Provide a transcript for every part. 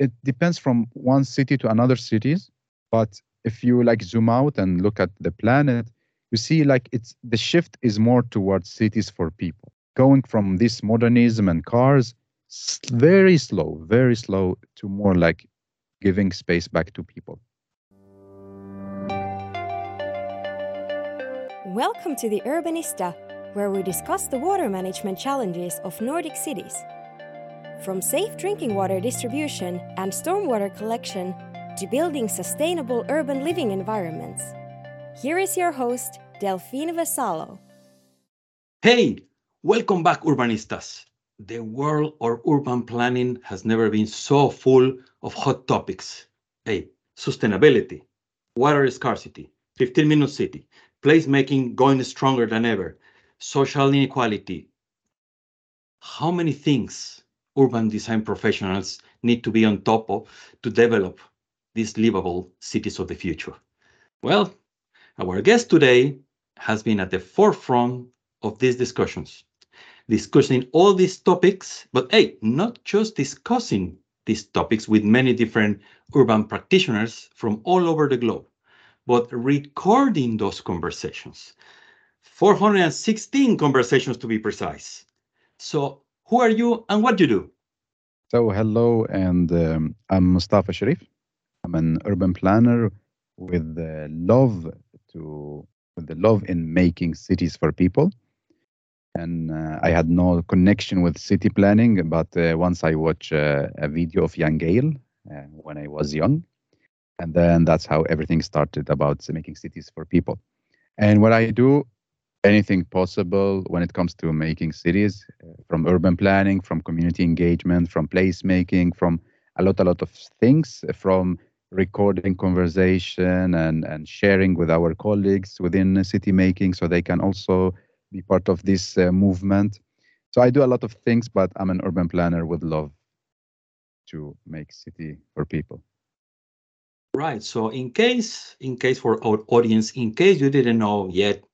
it depends from one city to another cities but if you like zoom out and look at the planet you see like it's the shift is more towards cities for people. Going from this modernism and cars very slow very slow to more like giving space back to people. Welcome to the urbanista where we discuss the water management challenges of nordic cities from safe drinking water distribution and stormwater collection to building sustainable urban living environments. Here is your host, Delphine Vassallo. Hey, welcome back, urbanistas. The world of urban planning has never been so full of hot topics. Hey, sustainability, water scarcity, 15 minute city, placemaking going stronger than ever, social inequality. How many things urban design professionals need to be on top of to develop these livable cities of the future? Well, our guest today has been at the forefront of these discussions, discussing all these topics, but hey, not just discussing these topics with many different urban practitioners from all over the globe, but recording those conversations. 416 conversations to be precise. So who are you and what do you do? So, hello, and um, I'm Mustafa Sherif. I'm an urban planner with the love to with the love in making cities for people. And uh, I had no connection with city planning, but uh, once I watched uh, a video of Jan Gehl uh, when I was young, and then that's how everything started about making cities for people. And what I do anything possible when it comes to making cities uh, from urban planning from community engagement from placemaking from a lot a lot of things uh, from recording conversation and and sharing with our colleagues within city making so they can also be part of this uh, movement. So i do a lot of things but i'm an urban planner with love to make city for people. Right so in case in case for our audience in case you didn't know yet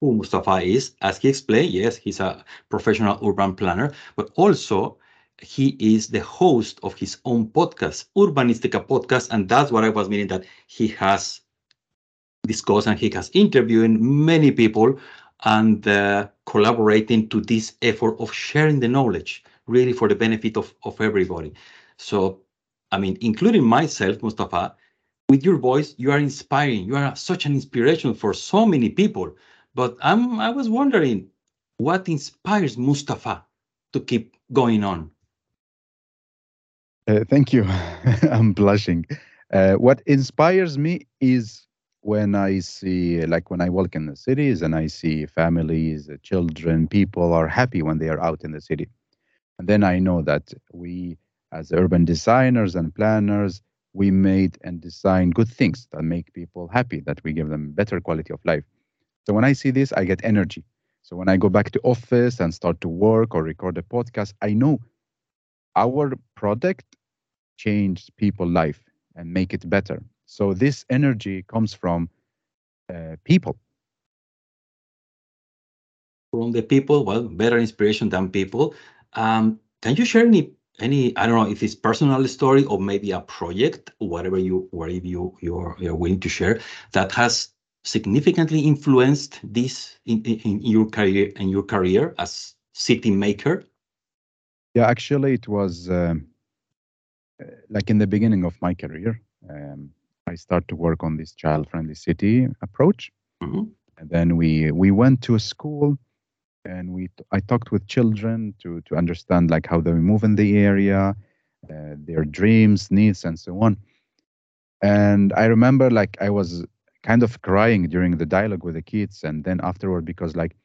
who Mustafa is. As he explained, yes, he's a professional urban planner, but also he is the host of his own podcast, Urbanistica Podcast, and that's what I was meaning that he has discussed and he has interviewed many people and uh, collaborating to this effort of sharing the knowledge, really for the benefit of, of everybody. So, I mean, including myself, Mustafa, with your voice, you are inspiring. You are such an inspiration for so many people. But I'm, I was wondering what inspires Mustafa to keep going on? Uh, thank you. I'm blushing. Uh, what inspires me is when I see, like when I walk in the cities and I see families, uh, children, people are happy when they are out in the city. And then I know that we, as urban designers and planners, we made and design good things that make people happy, that we give them better quality of life. So when I see this, I get energy. So when I go back to office and start to work or record a podcast, I know our product changed people' life and make it better. So this energy comes from uh, people. From the people, well, better inspiration than people. Um, can you share any any I don't know if it's personal story or maybe a project, whatever you whatever you you're, you're willing to share that has significantly influenced this in, in your career in your career as city maker? Yeah, actually, it was um, uh, like in the beginning of my career. Um, I started to work on this child-friendly city approach, mm-hmm. and then we we went to a school, and we I talked with children to to understand like how they move in the area, uh, their dreams, needs, and so on. And I remember like I was kind of crying during the dialogue with the kids. And then afterward because like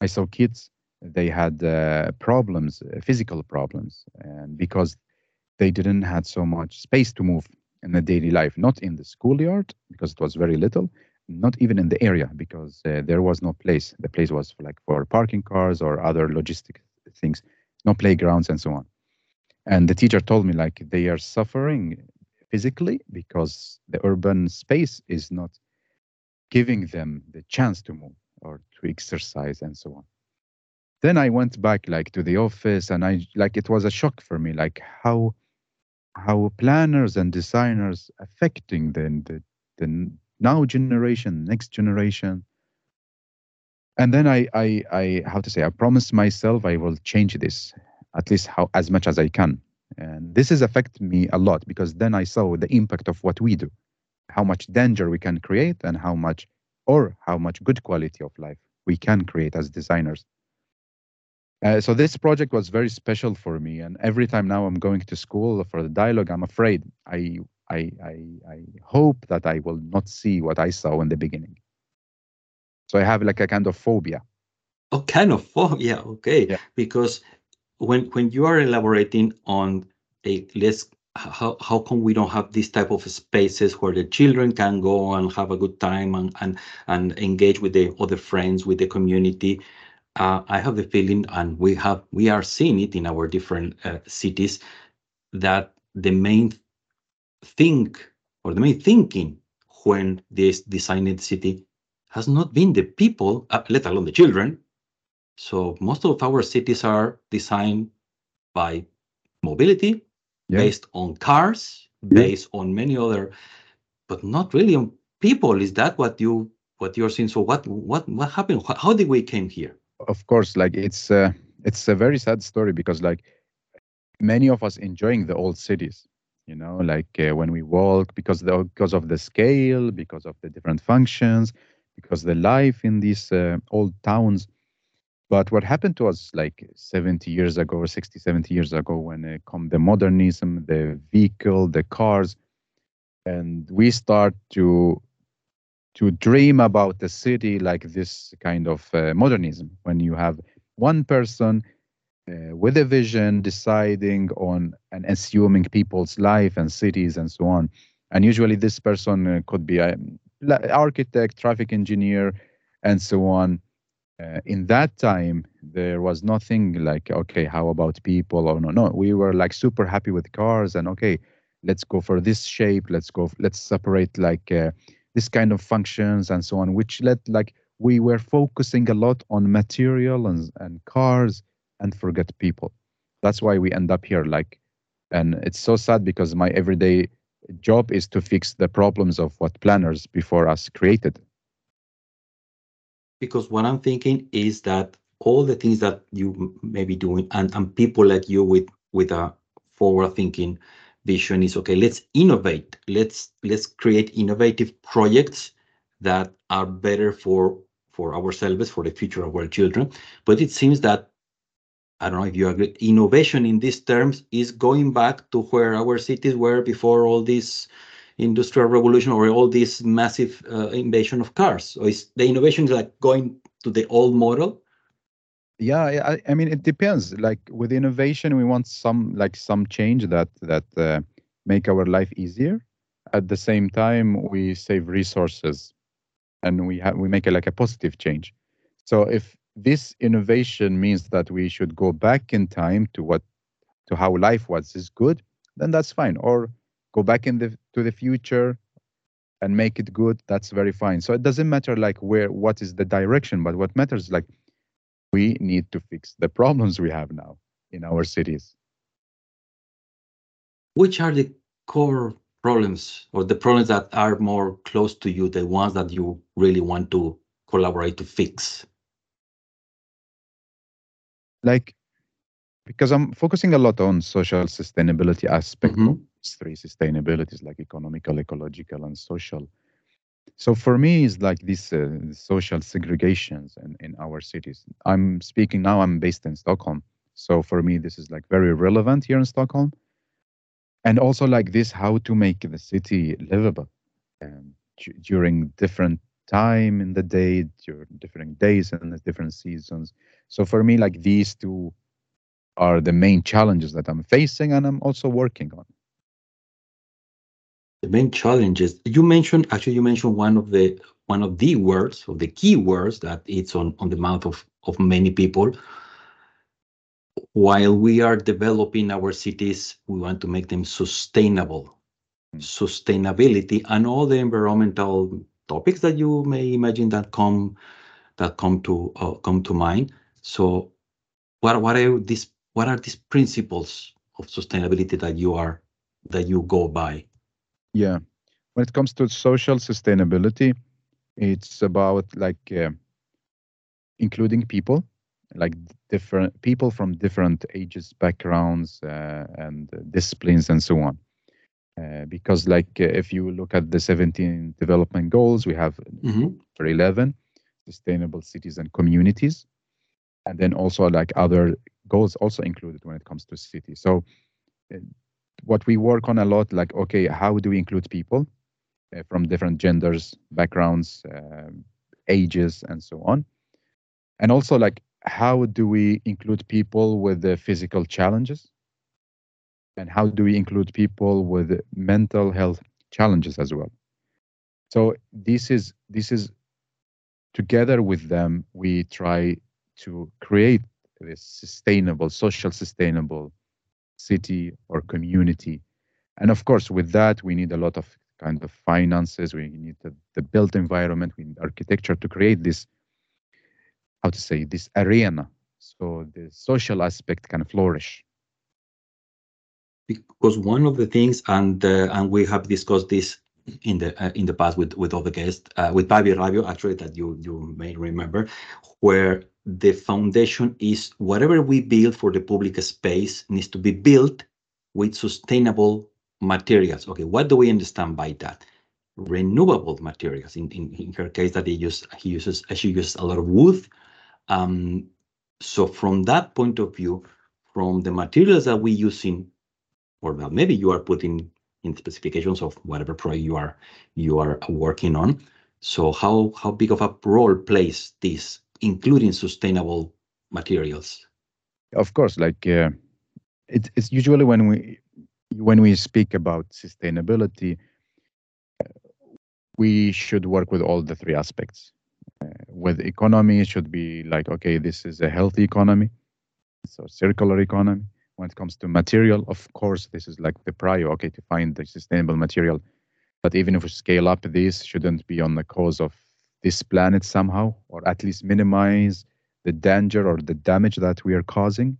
i saw kids they had uh, problems uh, physical problems. And because they didn't had so much space to move in the daily life not in the schoolyard because it was very little not even in the area because uh, there was no place. The place was for, like for parking cars or other logistic things no playgrounds and so on. And the teacher told me like they are suffering physically because the urban space is not giving them the chance to move or to exercise and so on then i went back like to the office and i like it was a shock for me like how how planners and designers affecting the, the, the now generation, next generation. And then I, I, I, how to say, I promised myself I will change this at least how as much as I can. And this has affected me a lot because then I saw the impact of what we do, how much danger we can create, and how much or how much good quality of life we can create as designers. Uh, so this project was very special for me, and every time now I'm going to school for the dialogue, I'm afraid I I I, I hope that I will not see what I saw in the beginning. So I have like a kind of phobia. Oh, kind of phobia, okay. Yeah. Because when when you are elaborating on a let's how, how come we don't have these type of spaces where the children can go and have a good time and and, and engage with the other friends with the community? Uh, i have the feeling and we have we are seeing it in our different uh, cities that the main thing or the main thinking when this designed city has not been the people uh, let alone the children. So most of our cities are designed by mobility, yeah. based on cars, yeah. based on many other, but not really on people. Is that what you what you're seeing? So what what what happened? How did we came here? Of course, like it's uh, it's a very sad story because like many of us enjoying the old cities you know like uh, when we walk because the, because of the scale because of the different functions because the life in these uh, old towns but what happened to us like 70 years ago or 60, 70 years ago when it come the modernism, the vehicle, the cars, and we start to to dream about the city like this kind of uh, modernism. When you have one person uh, with a vision deciding on and assuming people's life and cities and so on. And usually this person uh, could be an architect traffic engineer and so on uh, in that time there was nothing like okay how about people? Or no no. We were like super happy with cars and okay let's go for this shape. Let's go let's separate like uh, this kind of functions and so on which led like we were focusing a lot on material and, and cars and forget people. That's why we end up here like and it's so sad because my everyday job is to fix the problems of what planners before us created because what I'm thinking is that all the things that you may be doing and, and people like you with with a forward thinking vision is okay let's innovate. Let's let's create innovative projects that are better for for ourselves for the future of our children. But it seems that i don't know if you agree innovation in these terms is going back to where our cities were before all this industrial revolution or all this massive uh, invasion of cars? So is the innovation is like going to the old model? Yeah, I, I mean it depends. Like with innovation, we want some like some change that that uh, make our life easier. At the same time, we save resources, and we have we make it like a positive change. So if this innovation means that we should go back in time to what to how life was is good, then that's fine. Or go back in the to the future and make it good that's very fine. So it doesn't matter like where what is the direction but what matters is like we need to fix the problems we have now in our cities. Which are the core problems or the problems that are more close to you the ones that you really want to collaborate to fix? Like because i'm focusing a lot on social sustainability aspect mm-hmm. Mm-hmm three sustainabilities like economical, ecological, and social. So for me, it's like these uh, social segregations in, in our cities. I'm speaking now, I'm based in Stockholm. So for me, this is like very relevant here in Stockholm. And also like this, how to make the city livable um, d- during different time in the day, during different days and the different seasons. So for me, like these two are the main challenges that I'm facing and I'm also working on the main challenges you mentioned actually you mentioned one of the one of the words of the key words that it's on on the mouth of of many people while we are developing our cities we want to make them sustainable mm. sustainability and all the environmental topics that you may imagine that come that come to uh, come to mind so what what are these what are these principles of sustainability that you are that you go by? Yeah. When it comes to social sustainability, it's about like uh, including people, like different people from different ages, backgrounds, uh, and disciplines, and so on. Uh, because, like, uh, if you look at the 17 development goals, we have mm-hmm. for 11 sustainable cities and communities, and then also like other goals also included when it comes to cities. So, uh, what we work on a lot, like, okay, how do we include people uh, from different genders, backgrounds, um, ages, and so on? And also, like, how do we include people with the physical challenges? And how do we include people with mental health challenges as well? So this is this is together with them we try to create this sustainable, social sustainable city or community. And of course, with that, we need a lot of kind of finances. We need the, the built environment. We need architecture to create this, how to say, this arena. So the social aspect can flourish. Because one of the things, and uh, and we have discussed this in the uh, in the past with with other guests, uh, with Pavi Rabio, actually, that you you may remember, where the foundation is whatever we build for the public space needs to be built with sustainable materials. Okay, what do we understand by that? Renewable materials. In in, in her case, that he use he uses she uses a lot of wood. Um, so from that point of view, from the materials that we using, or well, maybe you are putting in specifications of whatever project you are you are working on. So how how big of a role plays this including sustainable materials? Of course, like uh, it, it's usually when we when we speak about sustainability, we should work with all the three aspects. Uh, with economy, it should be like okay, this is a healthy economy, so circular economy. When it comes to material, of course, this is like the prior. Okay, to find the sustainable material, but even if we scale up, this shouldn't be on the cause of this planet somehow, or at least minimize the danger or the damage that we are causing.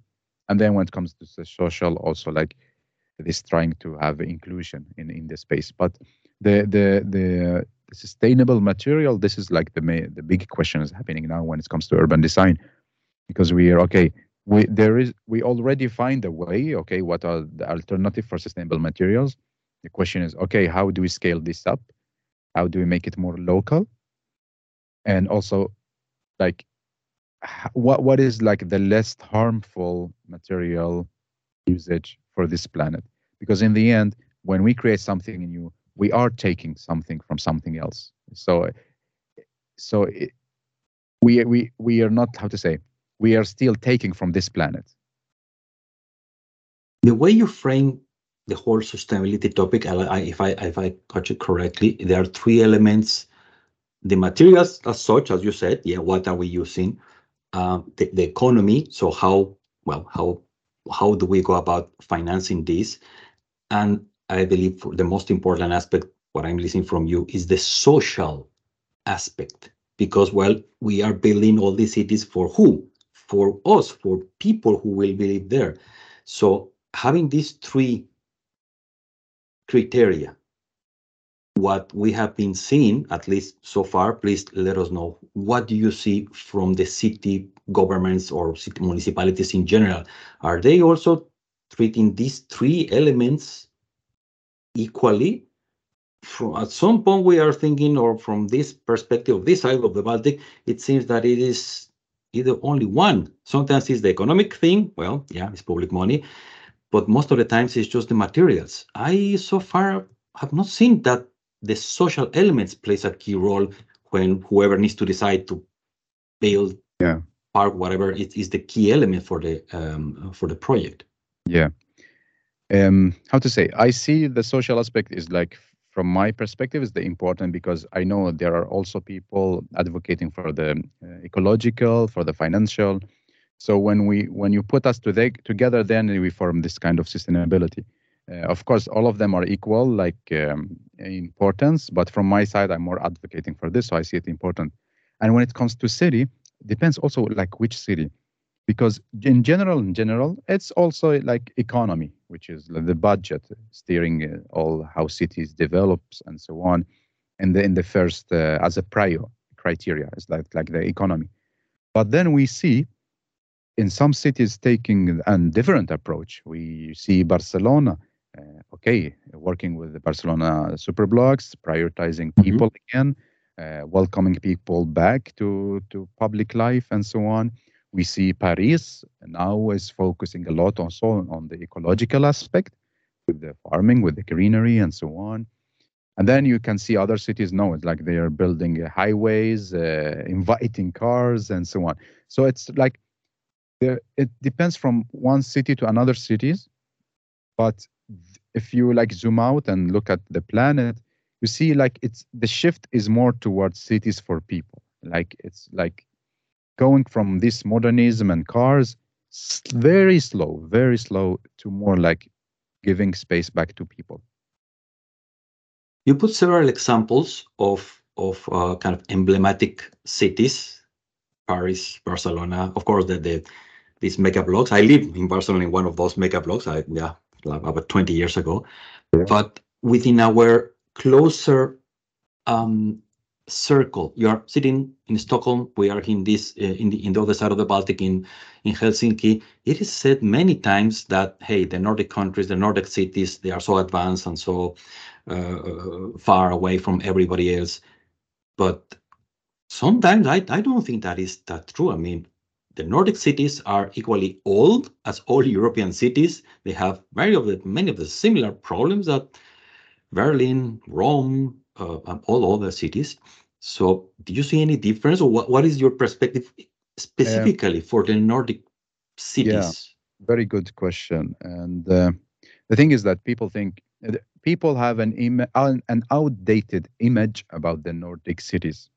And then when it comes to the social, also like this trying to have inclusion in, in the space. But the the the sustainable material, this is like the the big question is happening now when it comes to urban design, because we are okay. We there is we already find a way. Okay, what are the alternative for sustainable materials? The question is okay, how do we scale this up? How do we make it more local? and also like what what is like the less harmful material usage for this planet because in the end when we create something new we are taking something from something else so so it, we we we are not how to say we are still taking from this planet the way you frame the whole sustainability topic if i if i got it correctly there are three elements the materials as such, as you said, yeah, what are we using? Uh, the, the economy, so how, well, how how do we go about financing this? And I believe the most important aspect, what I'm listening from you, is the social aspect. Because, well, we are building all these cities for who? For us, for people who will live there. So having these three criteria what we have been seeing, at least so far, please let us know. What do you see from the city governments or city municipalities in general? Are they also treating these three elements equally? From, at some point, we are thinking, or from this perspective, of this side of the Baltic, it seems that it is either only one. Sometimes it's the economic thing. Well, yeah, it's public money, but most of the times it's just the materials. I so far have not seen that the social elements plays a key role when whoever needs to decide to build yeah park whatever it is the key element for the um, for the project yeah um how to say i see the social aspect is like from my perspective is the important because i know there are also people advocating for the uh, ecological for the financial so when we when you put us to the, together then we form this kind of sustainability uh, of course, all of them are equal, like um, importance. But from my side, I'm more advocating for this, so I see it important. And when it comes to city, depends also like which city. Because in general, in general, it's also like economy, which is the budget steering uh, all how cities develops and so on. And in the first, uh, as a prior criteria, is like like the economy. But then we see in some cities taking a different approach. We see Barcelona, uh, okay, working with the Barcelona superblocks, prioritizing mm-hmm. people again, uh, welcoming people back to, to public life and so on. We see Paris now is focusing a lot also on the ecological aspect with the farming, with the greenery and so on. And then you can see other cities now, it's like they are building highways, uh, inviting cars and so on. So it's like there, it depends from one city to another cities. But if you like zoom out and look at the planet, you see like it's the shift is more towards cities for people. Like it's like going from this modernism and cars very slow, very slow to more like giving space back to people. You put several examples of of uh, kind of emblematic cities, Paris, Barcelona, of course, the, the these mega blocks. I live in Barcelona in one of those mega blocks. I, yeah, about 20 years ago. Yeah. But within our closer um, circle, you are sitting in Stockholm. We are in this uh, in the in the other side of the Baltic in in Helsinki. It is said many times that hey, the Nordic countries, the Nordic cities, they are so advanced and so uh, far away from everybody else. But sometimes I, I don't think that is that true. I mean, the Nordic cities are equally old as all European cities. They have many of the many of the similar problems that Berlin, Rome, all other cities. So, do you see any difference, or what, what is your perspective specifically um, for the Nordic cities? Yeah, very good question. And uh, the thing is that people think uh, people have an Im- an outdated image about the Nordic cities.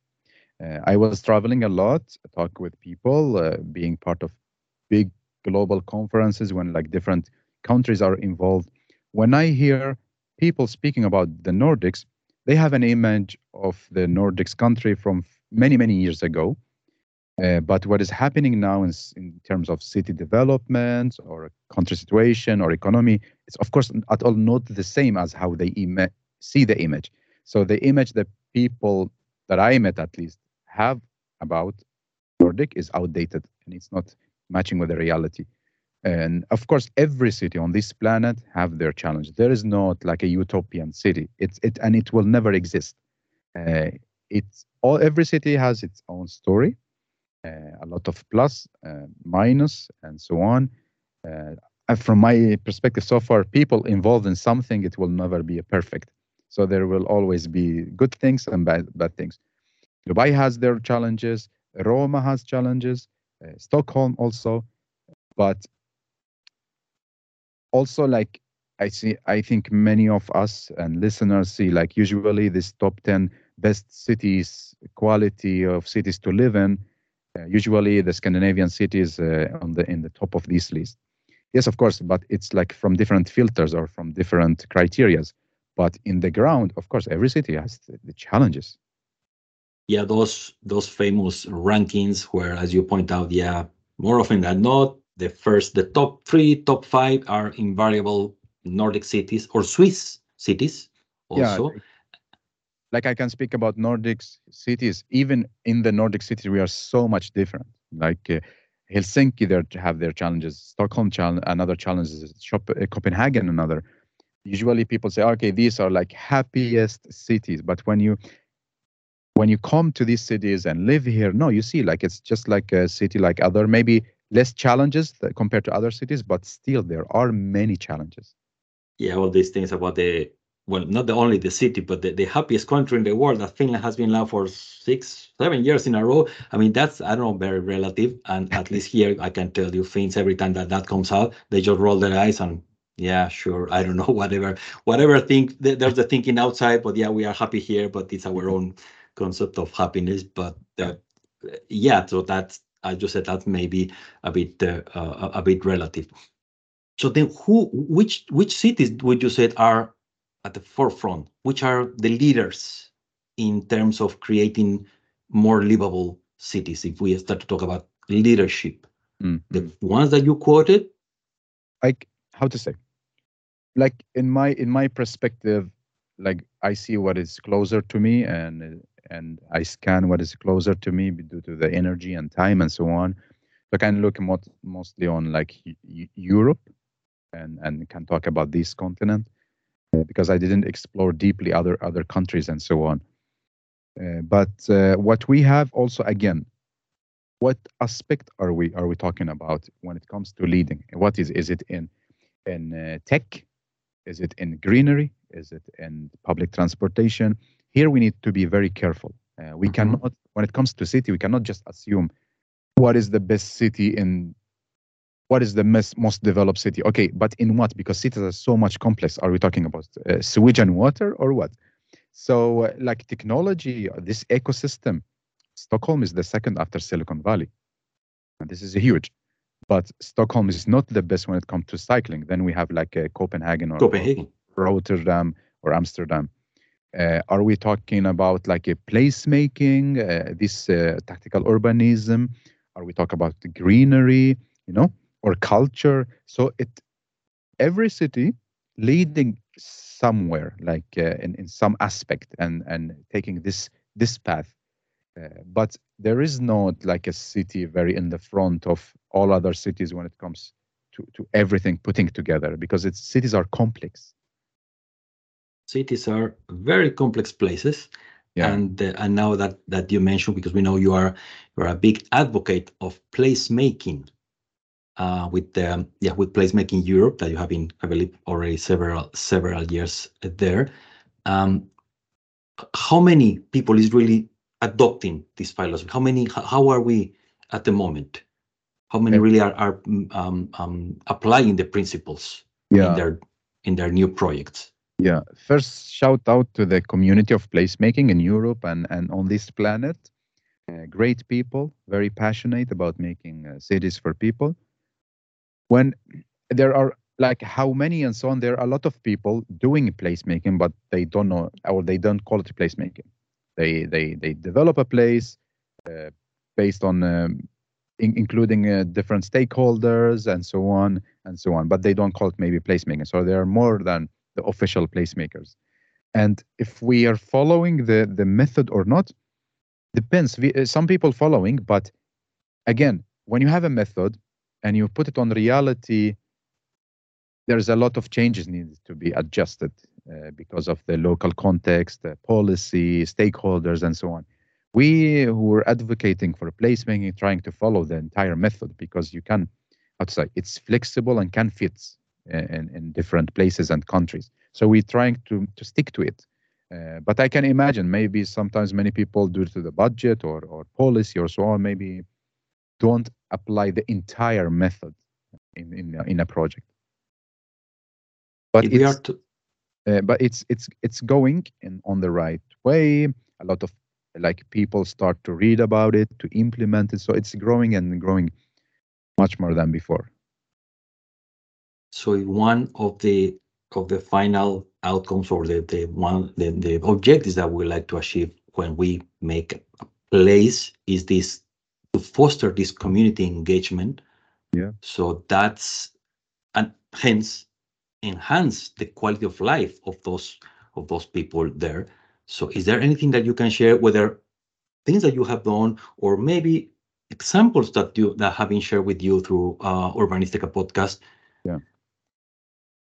Uh, I was traveling a lot, talk with people, uh, being part of big global conferences when like different countries are involved. When I hear people speaking about the Nordics, they have an image of the Nordics country from many many years ago. Uh, but what is happening now in, in, terms of city development or country situation or economy, it's of course at all not the same as how they ima- see the image. So the image that people that I met at least have about Nordic is outdated and it's not matching with the reality. And of course, every city on this planet have their challenge. There is not like a utopian city. It's it and it will never exist. Uh, it's all every city has its own story, uh, a lot of plus, uh, minus, and so on. Uh, from my perspective, so far, people involved in something, it will never be perfect. So there will always be good things and bad bad things. Dubai has their challenges, Roma has challenges, uh, Stockholm also, but also like I see, I think many of us and listeners see like usually this top 10 best cities, quality of cities to live in. Uh, usually the Scandinavian cities uh, on the in the top of this list. Yes, of course, but it's like from different filters or from different criterias. But in the ground, of course, every city has the, challenges yeah, those those famous rankings where, as you point out, yeah, more often than not, the first, the top three, top five are invariable Nordic cities or Swiss cities also. Yeah, like I can speak about Nordic cities. Even in the Nordic cities, we are so much different. Like uh, Helsinki, they have their challenges. Stockholm, challenge, another challenge is Shop, uh, Copenhagen, another. Usually, people say, okay, these are like happiest cities. But when you when you come to these cities and live here, no, you see, like it's just like a city like other, maybe less challenges compared to other cities, but still there are many challenges. Yeah, all these things about the well, not the only the city, but the, the happiest country in the world that Finland has been now for six, seven years in a row. I mean, that's I don't know, very relative. And at least here, I can tell you, Finns every time that that comes out, they just roll their eyes and yeah, sure, I don't know, whatever, whatever. Think there's the thinking outside, but yeah, we are happy here, but it's our own concept of happiness. But uh, yeah, so that's I just said that maybe a bit uh, a bit relative. So then, who which which cities would you say are at the forefront? Which are the leaders in terms of creating more livable cities? If we start to talk about leadership Mm. The ones that you quoted, like how to say, like in my in my perspective, like I see what is closer to me and and I scan what is closer to me due to the energy and time and so on. So I can look mo- mostly on like Europe and and can talk about this continent uh, because I didn't explore deeply other other countries and so on. Uh, but uh, what we have also again, what aspect are we are we talking about when it comes to leading? What is is it in in uh, tech? Is it in greenery? Is it in public transportation? Here we need to be very careful. Uh, we mm-hmm. cannot, when it comes to city, we cannot just assume what is the best city in what is the most, most developed city. Okay but in what? Because cities are so much complex. Are we talking about uh, sewage and water or what? So uh, like technology this ecosystem stockholm is the second after silicon valley. And this is huge. But stockholm is not the best when it comes to cycling. Then we have like uh, copenhagen or, copenhagen. Or rotterdam or amsterdam uh, are we talking about like a placemaking, uh, this uh, tactical urbanism? Are we talking about the greenery, you know, or culture? So it every city leading somewhere, like uh, in in some aspect, and and taking this this path. Uh, but there is not like a city very in the front of all other cities when it comes to to everything putting together because it's cities are complex cities are very complex places. Yeah. And uh, and now that that you mentioned, because we know you are you're a big advocate of placemaking, uh, with the um, yeah with placemaking Europe that you have been I believe already several several years there. Um, how many people is really adopting this philosophy? How many? How are we at the moment? How many really are are um, um, applying the principles yeah. in their in their new projects? Yeah, first shout out to the community of placemaking in Europe and, and on this planet. Uh, great people, very passionate about making uh, cities for people. When there are like how many and so on, there are a lot of people doing placemaking, but they don't know or they don't call it placemaking. They they they develop a place uh, based on um, in, including uh, different stakeholders and so on and so on, but they don't call it maybe placemaking. So there are more than the official placemakers. And if we are following the, the method or not, depends. Uh, some people following, but again, when you have a method and you put it on reality, there's a lot of changes needed to be adjusted uh, because of the local context, the policy, stakeholders, and so on. We who are advocating for placemaking, trying to follow the entire method because you can, how to say, it's flexible and can fit in, in different places and countries. So we're trying to, to stick to it. Uh, but I can imagine maybe sometimes many people, due to the budget or, or policy or so on, maybe don't apply the entire method in, in, in a project. But if it's, to... uh, but it's it's it's going in on the right way. A lot of like people start to read about it, to implement it. So it's growing and growing much more than before. So one of the of the final outcomes or the the one the, the objectives that we like to achieve when we make a place is this to foster this community engagement. Yeah. So that's and hence enhance the quality of life of those of those people there. So is there anything that you can share, whether things that you have done or maybe examples that you that have been shared with you through uh, Urbanistica podcast? Yeah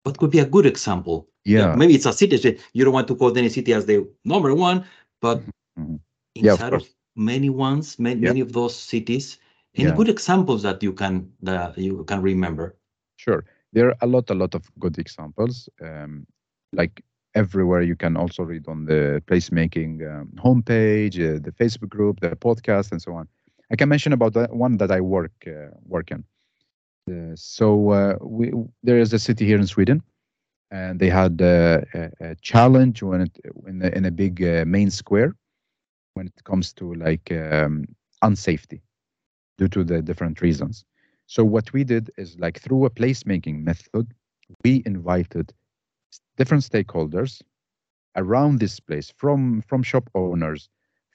what could be a good example? Yeah. maybe it's a city. You don't want to quote any city as the number one, but mm-hmm. mm-hmm. inside yeah, of, of, many ones, many, yeah. many of those cities, any yeah. good examples that you can that you can remember? Sure, there are a lot, a lot of good examples. Um, like everywhere, you can also read on the placemaking um, homepage, uh, the Facebook group, the podcast, and so on. I can mention about the one that I work uh, work in. Uh, so uh, we, there is a city here in Sweden, and they had uh, a, a, challenge when it in a, in a big main square when it comes to like um, unsafety due to the different reasons. So what we did is like through a placemaking method, we invited different stakeholders around this place from from shop owners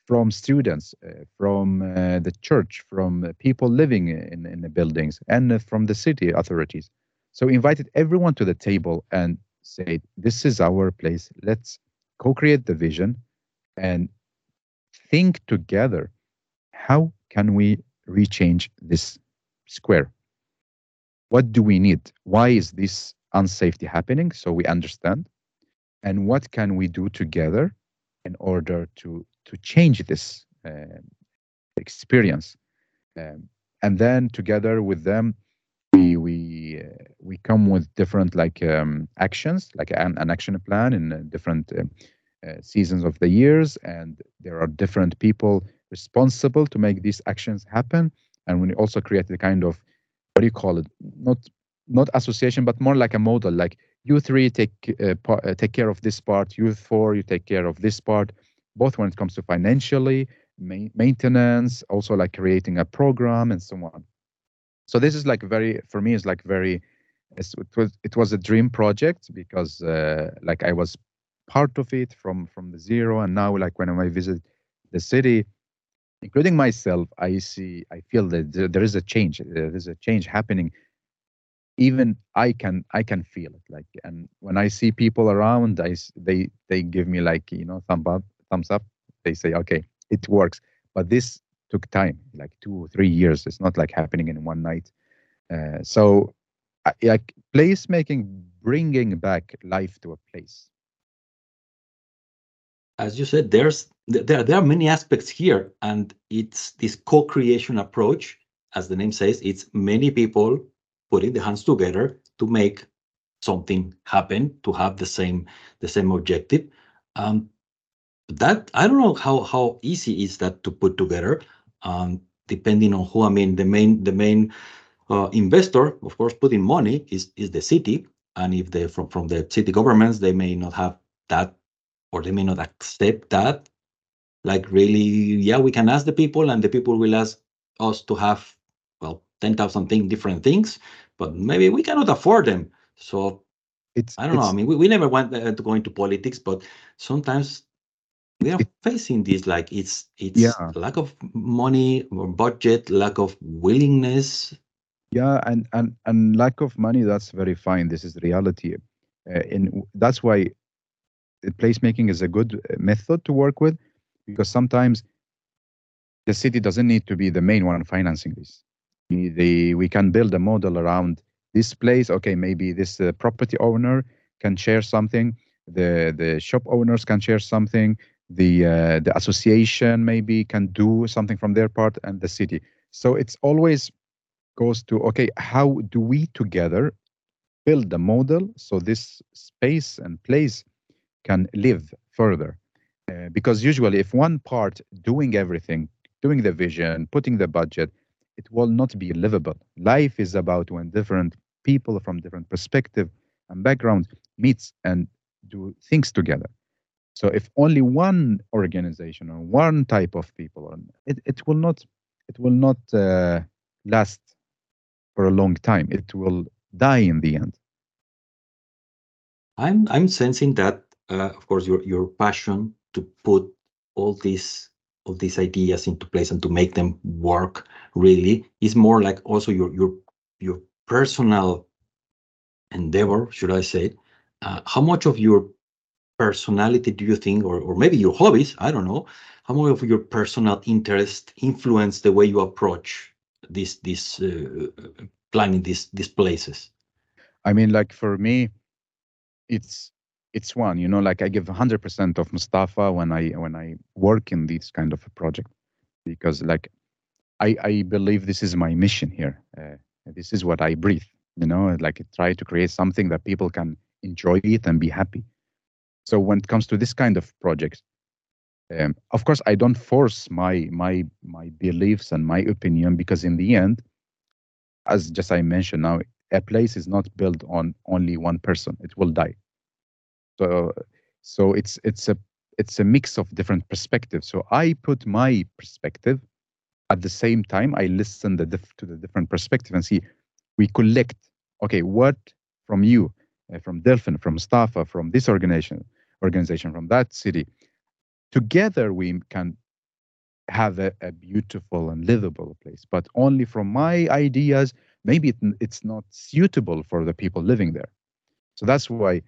from students, uh, from uh, the church, from people living in, in the buildings, and from the city authorities. So we invited everyone to the table and said, "This is our place. Let's co-create the vision and think together. How can we rechange this square? What do we need? Why is this unsafety happening? So we understand, and what can we do together in order to to change this uh, experience. Um, and then together with them, we we uh, we come with different like um, actions, like an, an, action plan in uh, different uh, uh, seasons of the years, and there are different people responsible to make these actions happen. And we also create the kind of what do you call it? Not not association, but more like a model. Like you three take uh, take care of this part. You four, you take care of this part both when it comes to financially, ma- maintenance, also like creating a program and so on. So this is like very for me is like very it was it was a dream project because uh, like I was part of it from from the zero. And now like when I visit the city including myself i see i feel that there is a change there's a change happening. Even i can i can feel it like and when i see people around i they they give me like you know thumb up thumbs up they say okay it works. But this took time like two or three years. It's not like happening in one night. Uh, so like placemaking bringing back life to a place. As you said there's there, there are many aspects here and it's this co-creation approach as the name says. It's many people putting the hands together to make something happen to have the same the same objective. Um, that I don't know how how easy is that to put together, um, depending on who. I mean, the main the main uh, investor, of course, putting money is is the city, and if they from from the city governments, they may not have that, or they may not accept that. Like really, yeah, we can ask the people, and the people will ask us to have well ten thousand thing different things, but maybe we cannot afford them. So it's I don't know. I mean, we, we never went uh, to go into politics, but sometimes we are facing this like it's it's yeah. lack of money or budget lack of willingness. Yeah and and and lack of money that's very fine. This is reality. Uh, and that's why placemaking is a good uh, method to work with because sometimes the city doesn't need to be the main one financing this. The, we can build a model around this place. Okay maybe this uh, property owner can share something. The the shop owners can share something the uh, the association maybe can do something from their part and the city. So it's always goes to okay how do we together build the model so this space and place can live further? Uh, because usually if one part doing everything doing the vision putting the budget it will not be livable. Life is about when different people from different perspective and backgrounds meets and do things together so if only one organization or one type of people, it, it will not it will not uh, last for a long time. It will die in the end. I'm I'm sensing that, uh, of course, your your passion to put all these all these ideas into place and to make them work really is more like also your your your personal endeavor, should I say? Uh, how much of your personality do you think, or, or maybe your hobbies, I don't know, how much of your personal interest influence the way you approach this this uh, planning these these places? I mean, like for me, it's it's one, you know, like I give 100% of Mustafa when I when I work in this kind of a project, because like I I believe this is my mission here. Uh, this is what I breathe, you know, like I try to create something that people can enjoy it and be happy so when it comes to this kind of projects, um, of course, I don't force my my my beliefs and my opinion because in the end, as just I mentioned now, a place is not built on only one person; it will die. So so it's it's a it's a mix of different perspectives. So I put my perspective at the same time. I listen the diff- to the different perspective and see. We collect. Okay, what from you, uh, from Delphin, from Mustafa, from this organization, organization from that city together we can have a, a beautiful and livable place. But only from my ideas, maybe it, it's not suitable for the people living there. So that's why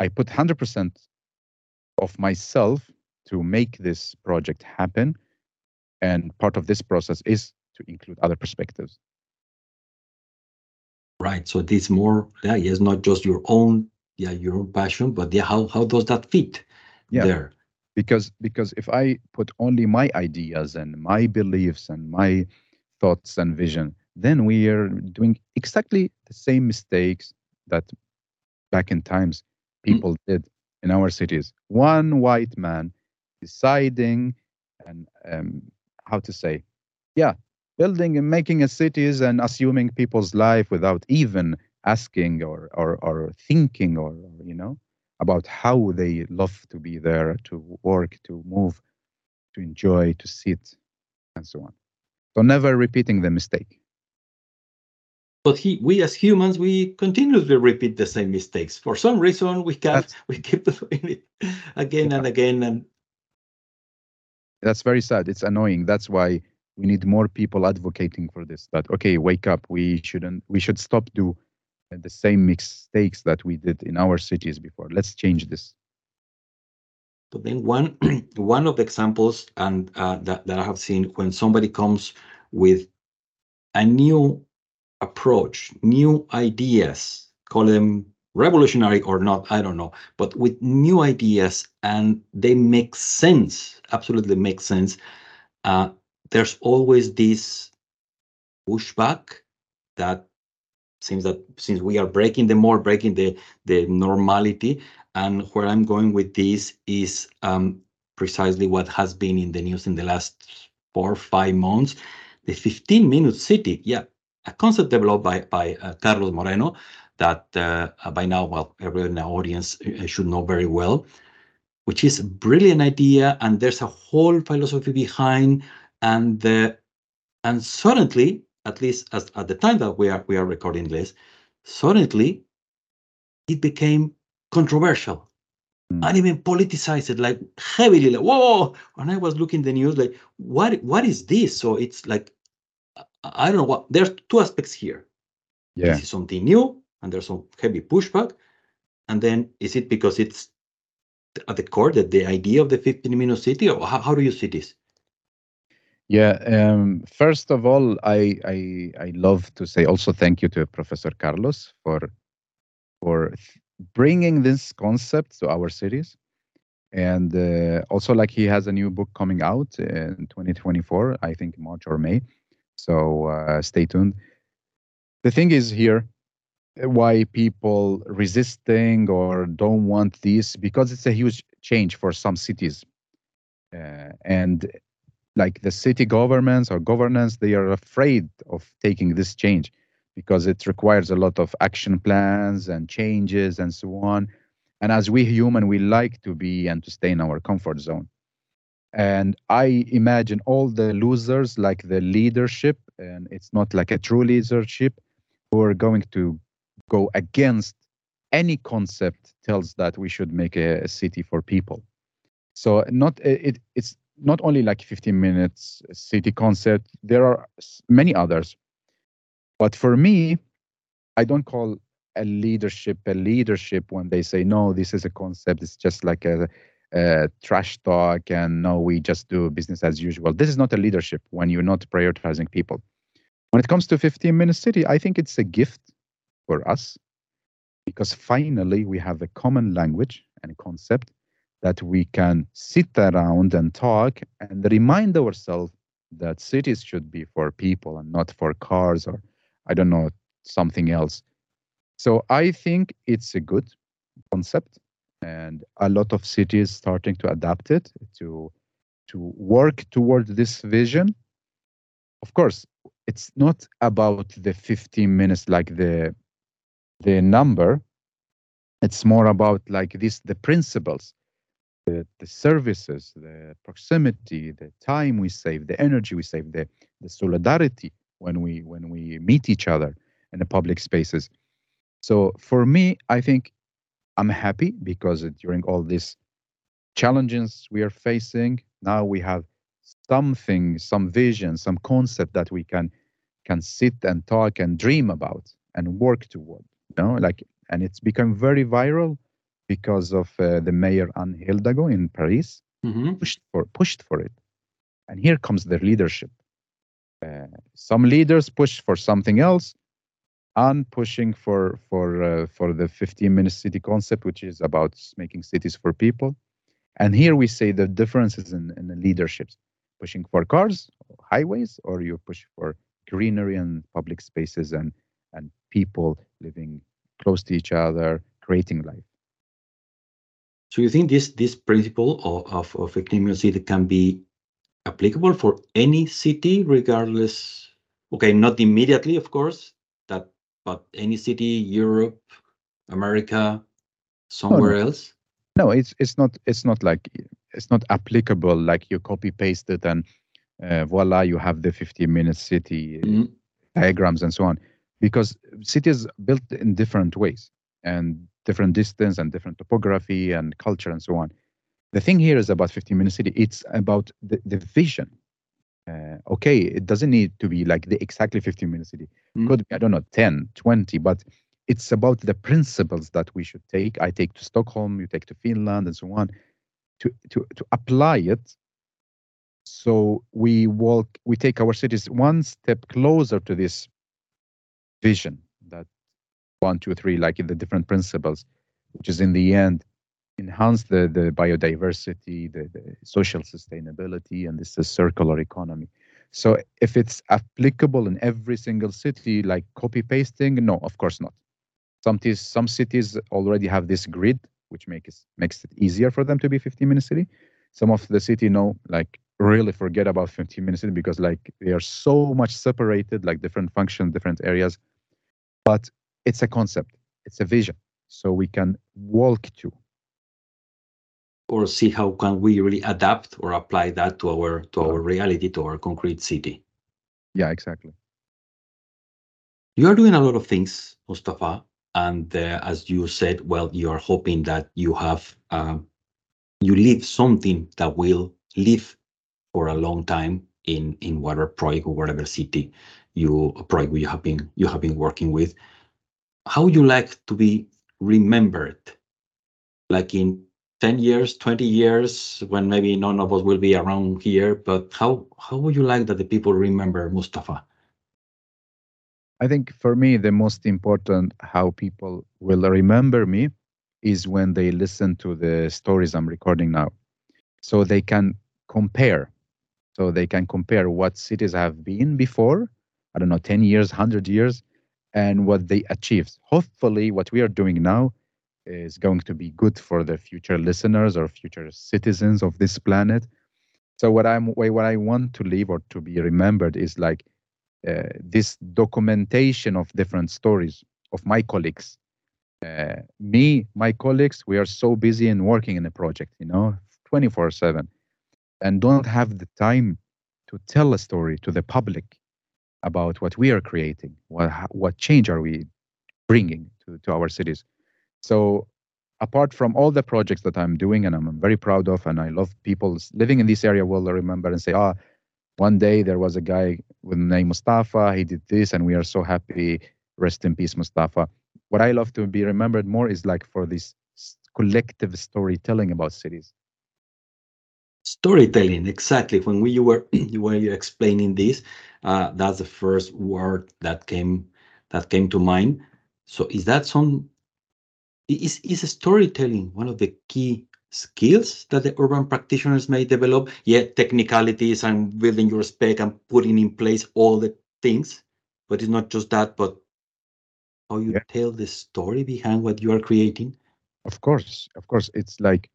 I put 100% of myself to make this project happen. And part of this process is to include other perspectives. Right. So it is more, yeah, it's not just your own, yeah, your own passion, but yeah, how how does that fit yeah. there? Because because if I put only my ideas and my beliefs and my thoughts and vision, then we are doing exactly the same mistakes that back in times mm. people mm. did in our cities. One white man deciding and um, how to say, yeah, building and making a cities and assuming people's life without even asking or, or, or thinking or, you know, about how they love to be there, to work, to move, to enjoy, to sit, and so on. So never repeating the mistake. But he, we as humans, we continuously repeat the same mistakes. For some reason, we can't. We keep doing it again yeah. and again, and that's very sad. It's annoying. That's why we need more people advocating for this that okay wake up we shouldn't we should stop do the same mistakes that we did in our cities before. Let's change this. But then one one of the examples and uh, that, that i have seen when somebody comes with a new approach new ideas call them revolutionary or not i don't know but with new ideas and they make sense absolutely make sense uh, there's always this pushback that seems that since we are breaking the more breaking the the normality. And where i'm going with this is um, precisely what has been in the news in the last four or five months the 15 minute city. Yeah a concept developed by by uh, carlos moreno that uh, by now well everyone in the audience uh, should know very well which is a brilliant idea and there's a whole philosophy behind and uh, and suddenly, at least as, at the time that we are we are recording this, suddenly it became controversial mm. and even politicized, like heavily. Like whoa! And I was looking the news, like what what is this? So it's like I don't know what. There's two aspects here. Yeah, this is something new, and there's some heavy pushback. And then is it because it's at the core that the idea of the 15 minute city, or how, how do you see this? Yeah. Um, first of all, I, I I love to say also thank you to Professor Carlos for for bringing this concept to our cities, and uh, also like he has a new book coming out in 2024, I think March or May. So uh, stay tuned. The thing is here, why people resisting or don't want this because it's a huge change for some cities, uh, and like the city governments or governance, they are afraid of taking this change because it requires a lot of action plans and changes and so on. And as we human, we like to be and to stay in our comfort zone. And I imagine all the losers, like the leadership, and it's not like a true leadership, who are going to go against any concept tells that we should make a, a city for people. So not it, it's not only like 15 minutes city concept there are many others. But for me i don't call a leadership a leadership when they say no this is a concept it's just like a, a trash talk and no we just do business as usual. This is not a leadership when you're not prioritizing people. When it comes to 15 minute city i think it's a gift for us because finally we have a common language and a concept that we can sit around and talk and remind ourselves that cities should be for people and not for cars or I don't know something else. So I think it's a good concept and a lot of cities starting to adapt it to to work toward this vision. Of course, it's not about the 15 minutes like the the number. It's more about like this the principles the, the services, the proximity, the time we save, the energy we save, the, the solidarity when we when we meet each other in the public spaces. So for me, I think I'm happy because during all these challenges we are facing, now we have something, some vision, some concept that we can can sit and talk and dream about and work toward. You know, like, and it's become very viral because of uh, the mayor Anne Hidalgo in Paris mm-hmm. pushed for pushed for it, and here comes the leadership. Uh, some leaders push for something else, and pushing for for uh, for the 15 minute city concept, which is about making cities for people. And here we say the differences in, in the leaderships pushing for cars, highways, or you push for greenery and public spaces and and people living close to each other, creating life. So you think this this principle of, of, of city can be applicable for any city, regardless? Okay, not immediately, of course, that but any city, Europe, America, somewhere oh, no. else. No, it's it's not it's not like it's not applicable like you copy paste it and uh, voila you have the 15 minute city mm-hmm. diagrams and so on because cities built in different ways and different distance and different topography and culture and so on. The thing here is about 15 minute city. It's about the, the vision. Uh, okay it doesn't need to be like the exactly 15 minute city. Mm-hmm. could be i don't know 10 20 but it's about the principles that we should take. I take to stockholm you take to finland and so on to, to, to apply it. So we walk we take our cities one step closer to this vision one two three like the different principles which is in the end enhance the, the biodiversity the, the social sustainability and this is circular economy so if it's applicable in every single city like copy pasting no of course not some, t- some cities already have this grid which makes makes it easier for them to be 15 minute city. Some of the city know like really forget about 15 minute city because like they are so much separated, like different functions, different areas. But it's a concept, it's a vision, so we can walk to. Or see how can we really adapt or apply that to our to our reality, to our concrete city. Yeah, exactly. You are doing a lot of things, Mustafa, and uh, as you said, well, you are hoping that you have uh, you leave something that will live for a long time in in whatever project or whatever city you project you have been you have been working with. How would you like to be remembered? Like in 10 years, 20 years, when maybe none of us will be around here, but how how would you like that the people remember Mustafa? I think for me, the most important how people will remember me is when they listen to the stories I'm recording now. So they can compare. So they can compare what cities have been before, I don't know, 10 years, 100 years, and what they achieved. Hopefully, what we are doing now is going to be good for the future listeners or future citizens of this planet. So what I'm what I want to leave or to be remembered is like uh, this documentation of different stories of my colleagues. Uh, me, my colleagues, we are so busy in working in a project, you know, 24 7, and don't have the time to tell a story to the public about what we are creating, what, what change are we bringing to, to our cities. So, apart from all the projects that I'm doing and I'm very proud of, and I love people living in this area will remember and say, ah, oh, one day there was a guy with the name Mustafa. He did this, and we are so happy. Rest in peace, Mustafa. What I love to be remembered more is like for this collective storytelling about cities. Storytelling, exactly. When we you were you were explaining this, uh, that's the first word that came that came to mind. So, is that some? Is is storytelling one of the key skills that the urban practitioners may develop, yet technicalities and building your spec and putting in place all the things. But it's not just that, but how you yeah. tell the story behind what you are creating. Of course, of course, it's like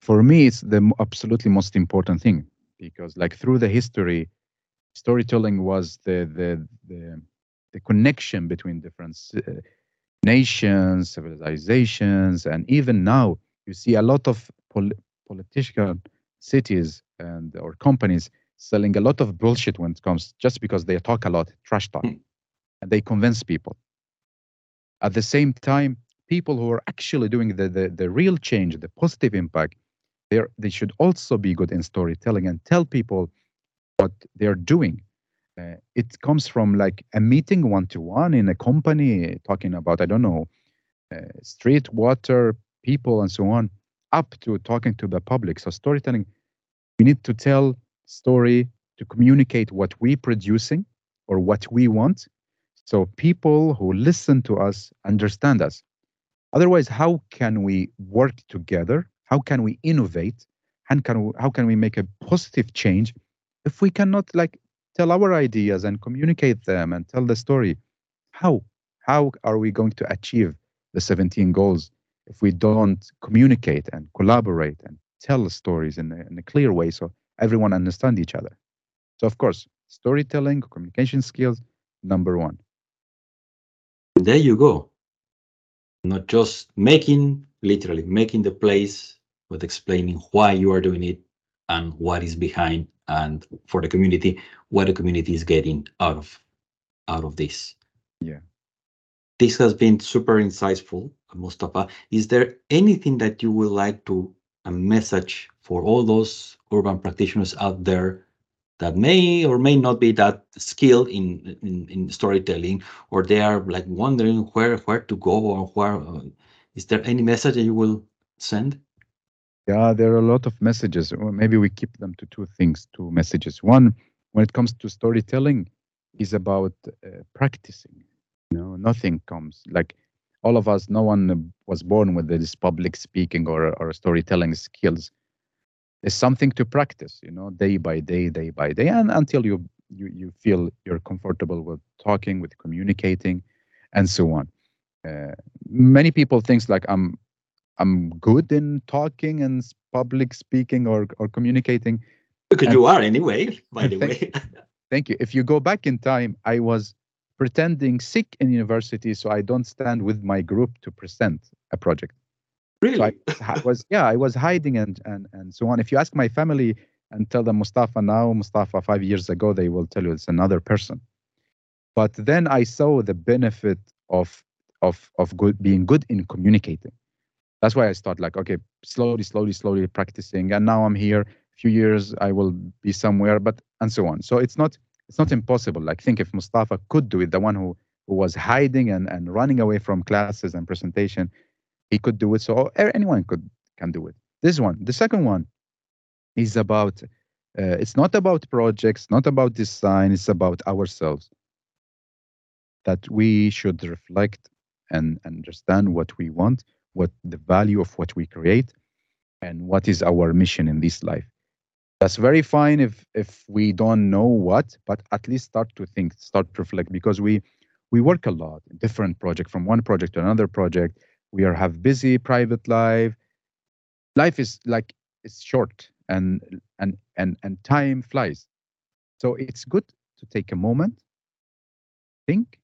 for me, it's the absolutely most important thing because, like, through the history, storytelling was the the the, the connection between different uh, nations, civilizations, and even now you see a lot of pol- political cities and or companies selling a lot of bullshit when it comes just because they talk a lot, trash talk, mm. and they convince people. At the same time, people who are actually doing the, the, the real change, the positive impact, they they should also be good in storytelling and tell people what they're doing. Uh, it comes from like a meeting one to one in a company talking about I don't know uh, street water people and so on up to talking to the public. So storytelling, we need to tell story to communicate what we're producing or what we want. So people who listen to us understand us. Otherwise, how can we work together? How can we innovate? And can we, how can we make a positive change if we cannot like tell our ideas and communicate them and tell the story? How? How are we going to achieve the 17 goals if we don't communicate and collaborate and tell stories in a, in a clear way so everyone understand each other? So of course, storytelling, communication skills, number one. There you go. Not just making, literally making the place, but explaining why you are doing it and what is behind and for the community, what the community is getting out of out of this. Yeah. This has been super insightful, Mustafa. Is there anything that you would like to a message for all those urban practitioners out there that may or may not be that skilled in, in, in storytelling, or they are like wondering where where to go or where. Uh, is there any message that you will send? Yeah, there are a lot of messages. Or maybe we keep them to two things, two messages. One, when it comes to storytelling, is about uh, practicing. You know, nothing comes like all of us. No one was born with this public speaking or or storytelling skills is something to practice you know day by day day by day and until you you, you feel you're comfortable with talking with communicating and so on uh, many people think like i'm i'm good in talking and public speaking or or communicating because and, you are anyway by the thank, way thank you if you go back in time i was pretending sick in university so i don't stand with my group to present a project Really? So I was yeah, I was hiding and and and so on. If you ask my family and tell them Mustafa now, Mustafa five years ago, they will tell you it's another person. But then I saw the benefit of of of good being good in communicating. That's why I start like okay, slowly, slowly, slowly practicing, and now I'm here. A few years I will be somewhere, but and so on. So it's not it's not impossible. Like think if Mustafa could do it, the one who who was hiding and and running away from classes and presentation, he could do it so anyone could can do it this one the second one is about uh, it's not about projects not about design it's about ourselves that we should reflect and understand what we want what the value of what we create and what is our mission in this life. That's very fine if if we don't know what but at least start to think start to reflect because we we work a lot different project from one project to another project. We are have busy private life. Life is like it's short and and and and time flies. So it's good to take a moment think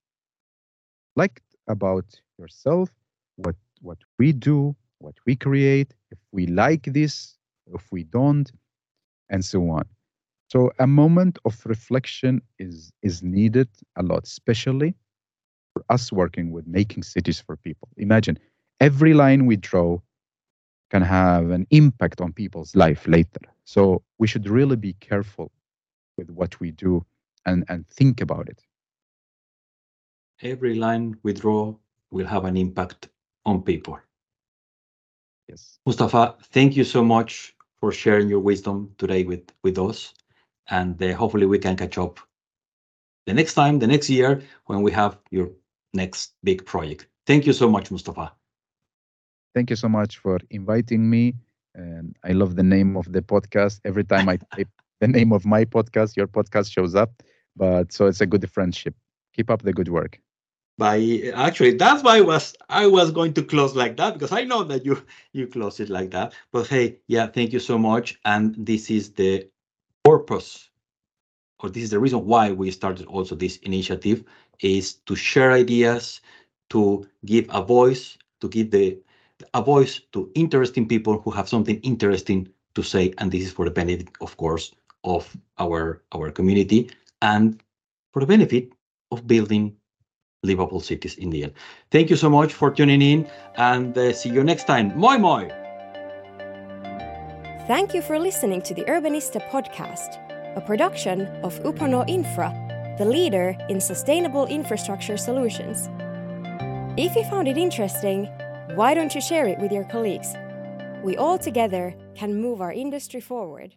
like about yourself what what we do what we create if we like this if we don't and so on so a moment of reflection is is needed a lot especially for us working with making cities for people imagine every line we draw can have an impact on people's life later. So we should really be careful with what we do and, and think about it. Every line we draw will have an impact on people. Yes. Mustafa, thank you so much for sharing your wisdom today with, with us. And uh, hopefully we can catch up the next time, the next year, when we have your next big project. Thank you so much, Mustafa. Thank you so much for inviting me. And I love the name of the podcast. Every time I type the name of my podcast, your podcast shows up. But so it's a good friendship. Keep up the good work. By actually, that's why I was I was going to close like that because I know that you you close it like that. But hey, yeah, thank you so much. And this is the purpose, or this is the reason why we started also this initiative is to share ideas, to give a voice, to give the a voice to interesting people who have something interesting to say and this is for the benefit of course of our our community and for the benefit of building livable cities in the end thank you so much for tuning in and uh, see you next time moi moi Thank you for listening to the Urbanista podcast, a production of Uponor Infra, the leader in sustainable infrastructure solutions. If you found it interesting, why don't you share it with your colleagues? We all together can move our industry forward.